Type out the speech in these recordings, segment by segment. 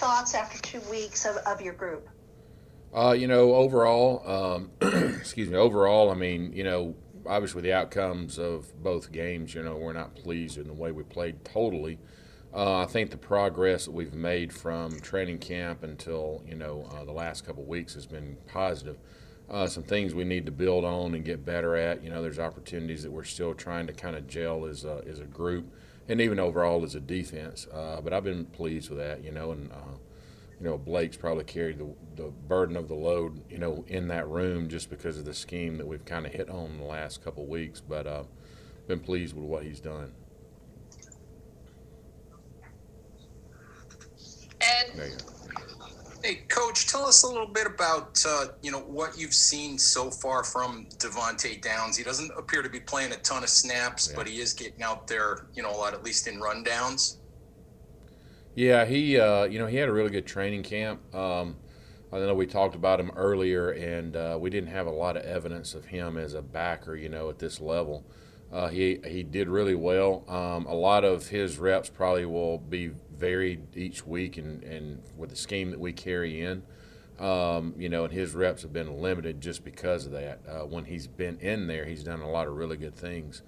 thoughts after two weeks of, of your group? Uh, you know, overall, um, excuse me, overall, I mean, you know, obviously the outcomes of both games, you know, we're not pleased in the way we played totally. Uh, I think the progress that we've made from training camp until, you know, uh, the last couple weeks has been positive. Uh, some things we need to build on and get better at. You know, there's opportunities that we're still trying to kind of gel as a, as a group and even overall as a defense. Uh, but I've been pleased with that, you know, and, uh, you know, Blake's probably carried the, the burden of the load, you know, in that room just because of the scheme that we've kind of hit on the last couple of weeks. But uh, been pleased with what he's done. Ed. There you go. Hey, Coach, tell us a little bit about uh, you know what you've seen so far from Devante Downs. He doesn't appear to be playing a ton of snaps, Yeah. but he is getting out there, you know, a lot at least in rundowns. Yeah, he uh, you know he had a really good training camp. Um, I know we talked about him earlier, and uh, we didn't have a lot of evidence of him as a backer, you know, at this level. Uh, he he did really well. Um, a lot of his reps probably will be varied each week, and, and with the scheme that we carry in, um, you know, and his reps have been limited just because of that. Uh, when he's been in there, he's done a lot of really good things.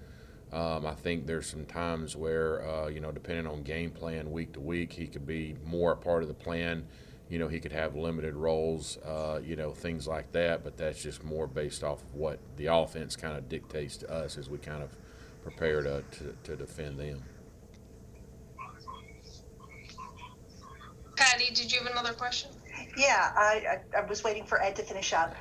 Um, I think there's some times where, uh, you know, depending on game plan week to week, he could be more a part of the plan. You know, he could have limited roles, uh, you know, things like that. But that's just more based off of what the offense kind of dictates to us as we kind of prepare to, to, to defend them. Patty, did you have another question? Yeah, I, I, I was waiting for Ed to finish up.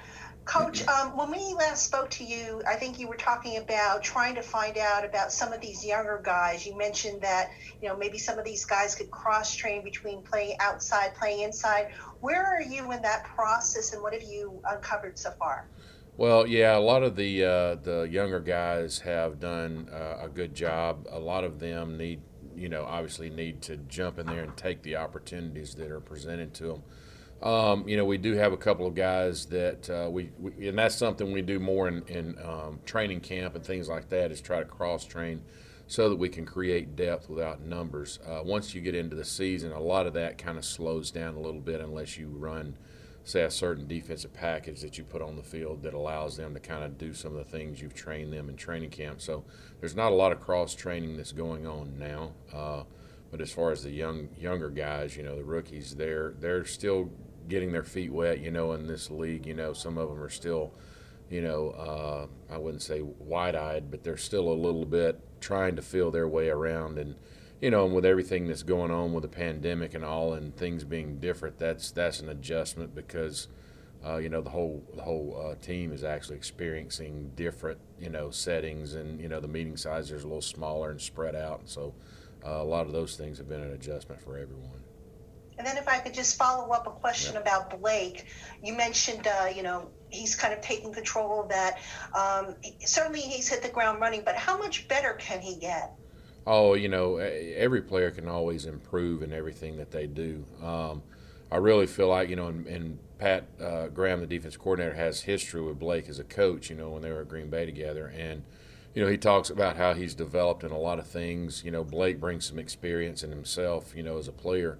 Coach, um, when we last spoke to you, I think you were talking about trying to find out about some of these younger guys. You mentioned that, you know, maybe some of these guys could cross train between playing outside, playing inside. Where are you in that process and what have you uncovered so far? Well, yeah, a lot of the uh, the younger guys have done uh, a good job. A lot of them need, you know, obviously need to jump in there and take the opportunities that are presented to them. Um, you know, we do have a couple of guys that uh, we, we, and that's something we do more in, in um, training camp and things like that is try to cross train so that we can create depth without numbers. Uh, once you get into the season, a lot of that kind of slows down a little bit unless you run, say, a certain defensive package that you put on the field that allows them to kind of do some of the things you've trained them in training camp. So there's not a lot of cross training that's going on now. Uh, but as far as the young younger guys, you know, the rookies, they're they're still getting their feet wet, you know, in this league. You know, some of them are still, you know, uh, I wouldn't say wide-eyed, but they're still a little bit trying to feel their way around. And you know, and with everything that's going on with the pandemic and all, and things being different, that's that's an adjustment because. Uh, you know the whole the whole uh, team is actually experiencing different you know settings and you know the meeting sizes are a little smaller and spread out and so uh, a lot of those things have been an adjustment for everyone. And then if I could just follow up a question Yeah. about Blake, you mentioned, uh, you know, he's kind of taking control of that. Um, certainly he's hit the ground running, but how much better can he get? Oh, you know, every player can always improve in everything that they do. Um, I really feel like, you know, and, and Pat uh, Graham, the defense coordinator, has history with Blake as a coach, you know, when they were at Green Bay together. And, you know, he talks about how he's developed in a lot of things. You know, Blake brings some experience in himself, you know, as a player.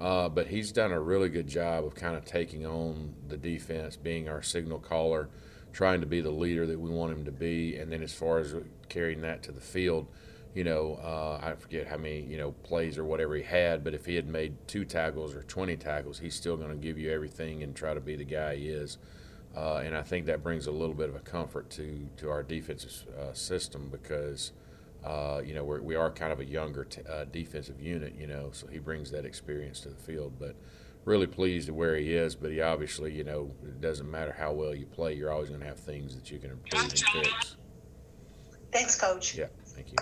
Uh, but he's done a really good job of kind of taking on the defense, being our signal caller, trying to be the leader that we want him to be. And then as far as carrying that to the field, you know, uh, I forget how many, you know, plays or whatever he had, but if he had made two tackles or 20 tackles, he's still going to give you everything and try to be the guy he is. Uh, and I think that brings a little bit of a comfort to, to our defensive uh, system because, uh, you know, we're, we are kind of a younger t- uh, defensive unit, you know, so he brings that experience to the field. But really pleased at where he is, but he obviously, you know, it doesn't matter how well you play, you're always going to have things that you can improve and fix. Thanks, Coach. Yeah, thank you.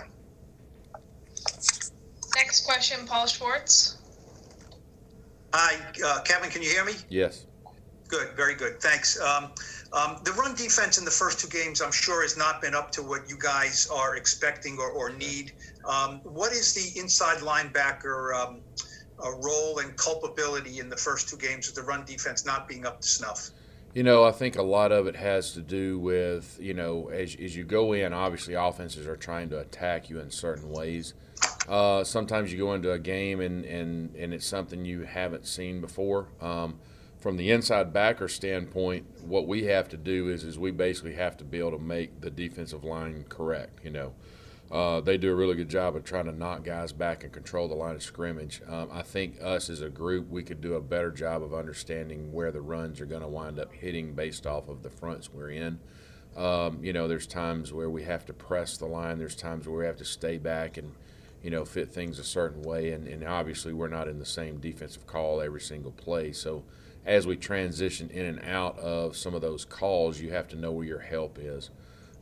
Next question, Paul Schwartz. Hi, uh, Kevin, can you hear me? Yes. Good, very good. Thanks. Um, um, the run defense in the first two games, I'm sure, has not been up to what you guys are expecting or, or need. Um, what is the inside linebacker um, uh, role and culpability in the first two games with the run defense not being up to snuff? You know, I think a lot of it has to do with, you know, as, as you go in, obviously offenses are trying to attack you in certain ways. Uh, sometimes you go into a game and, and, and it's something you haven't seen before. Um, from the inside backer standpoint, what we have to do is is we basically have to be able to make the defensive line correct. You know, uh, they do a really good job of trying to knock guys back and control the line of scrimmage. Um, I think us as a group, we could do a better job of understanding where the runs are going to wind up hitting based off of the fronts we're in. Um, you know, there's times where we have to press the line. There's times where we have to stay back and, you know, fit things a certain way. And, and obviously, we're not in the same defensive call every single play. So, as we transition in and out of some of those calls, you have to know where your help is.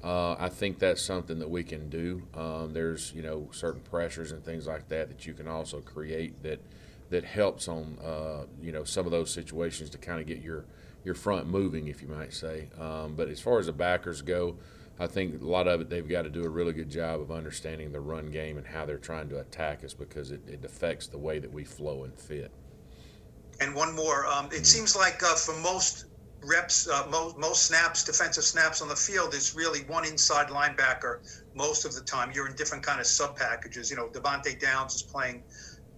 Uh, I think that's something that we can do. Um, there's you know certain pressures and things like that that you can also create that that helps on uh, you know some of those situations to kind of get your your front moving, if you might say. Um, but as far as the backers go, I think a lot of it they've got to do a really good job of understanding the run game and how they're trying to attack us because it, it affects the way that we flow and fit. And one more. Um, it seems like uh, for most reps, uh, most, most snaps, defensive snaps on the field is really one inside linebacker most of the time. You're in different kind of sub packages. You know, Devante Downs is playing,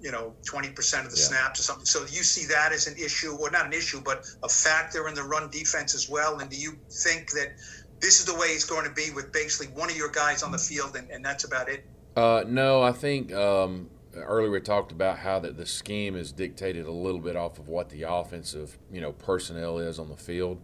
you know, 20% of the yeah. snaps or something. So you see that as an issue, or not an issue, but a factor in the run defense as well. And do you think that this is the way it's going to be with basically one of your guys on the field and, and that's about it? Uh, no, I think um, earlier we talked about how that the scheme is dictated a little bit off of what the offensive you know personnel is on the field.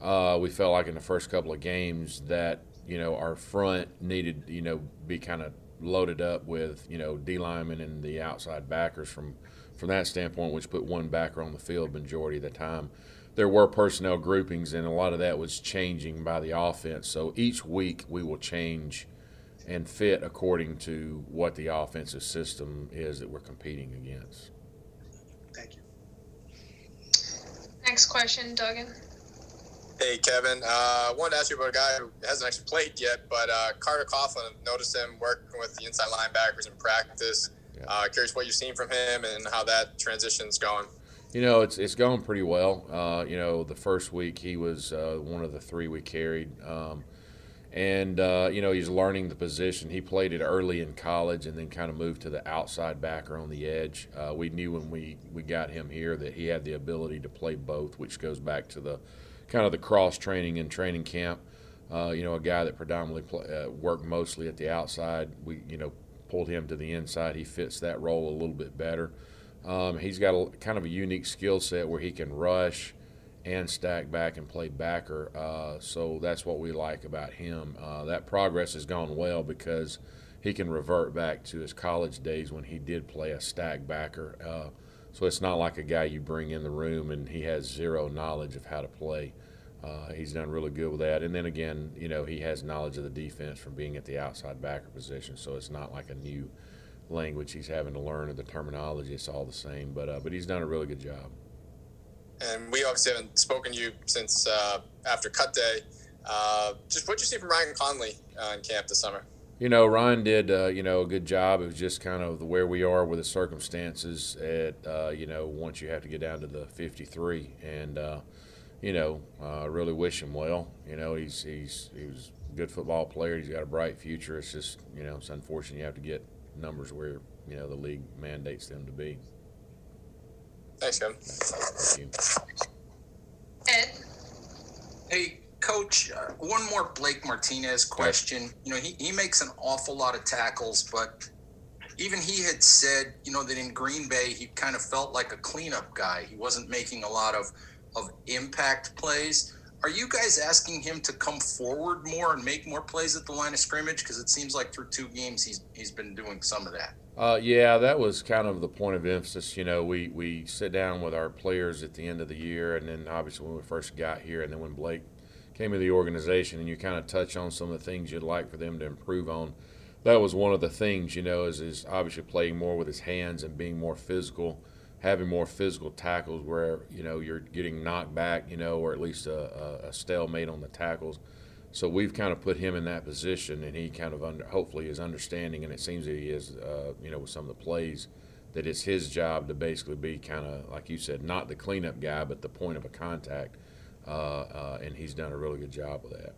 Uh, we felt like in the first couple of games that you know our front needed you know be kind of loaded up with you know D linemen and the outside backers from from that standpoint, which put one backer on the field majority of the time. There were personnel groupings, and a lot of that was changing by the offense. So each week we will change and fit according to what the offensive system is that we're competing against. Thank you. Next question, Duggan. Hey, Kevin. Uh, I wanted to ask you about a guy who hasn't actually played yet, but uh, Carter Coughlin, noticed him working with the inside linebackers in practice. Yeah. Uh, curious what you've seen from him and how that transition's going. You know, it's it's going pretty well. Uh, you know, the first week he was uh, one of the three we carried. Um, and uh, you know he's learning the position. He played it early in college, and then kind of moved to the outside backer on the edge. Uh, we knew when we we got him here that he had the ability to play both, which goes back to the kind of the cross training and training camp. Uh, you know, a guy that predominantly play, uh, worked mostly at the outside. We you know pulled him to the inside. He fits that role a little bit better. Um, he's got a kind of a unique skill set where he can rush and stack back and play backer. Uh, so that's what we like about him. Uh, that progress has gone well because he can revert back to his college days when he did play a stack backer. Uh, so it's not like a guy you bring in the room and he has zero knowledge of how to play. Uh, he's done really good with that. And then again, you know, he has knowledge of the defense from being at the outside backer position. So it's not like a new language he's having to learn or the terminology. It's all the same. But uh, but he's done a really good job and we obviously haven't spoken to you since uh, after cut day. Uh, just what you see from Ryan Connelly uh, in camp this summer? You know, Ryan did uh, you know a good job. It was just kind of where we are with the circumstances. At uh, you know, once you have to get down to the 53, and you know, I really wish him well. You know, he's he's he was a good football player. He's got a bright future. It's just you know, it's unfortunate you have to get numbers where you know the league mandates them to be. Thanks, Kevin. Thank. Ed? Hey, Coach, uh, one more Blake Martinez question. You know, he, he makes an awful lot of tackles, but even he had said, you know, that in Green Bay, he kind of felt like a cleanup guy. He wasn't making a lot of, of impact plays. Are you guys asking him to come forward more and make more plays at the line of scrimmage? Because it seems like through two games, he's, he's been doing some of that. Uh, yeah, that was kind of the point of emphasis. You know, we, we sit down with our players at the end of the year, and then obviously when we first got here, and then when Blake came to the organization, and you kind of touch on some of the things you'd like for them to improve on. That was one of the things, you know, is, is obviously playing more with his hands and being more physical, having more physical tackles where, you know, you're getting knocked back, you know, or at least a, a, a stalemate on the tackles so we've kind of put him in that position, and he kind of under, hopefully is understanding, and it seems that he is, uh, you know, with some of the plays, that it's his job to basically be kind of like you said, not the cleanup guy, but the point of a contact, uh, uh, and he's done a really good job with that.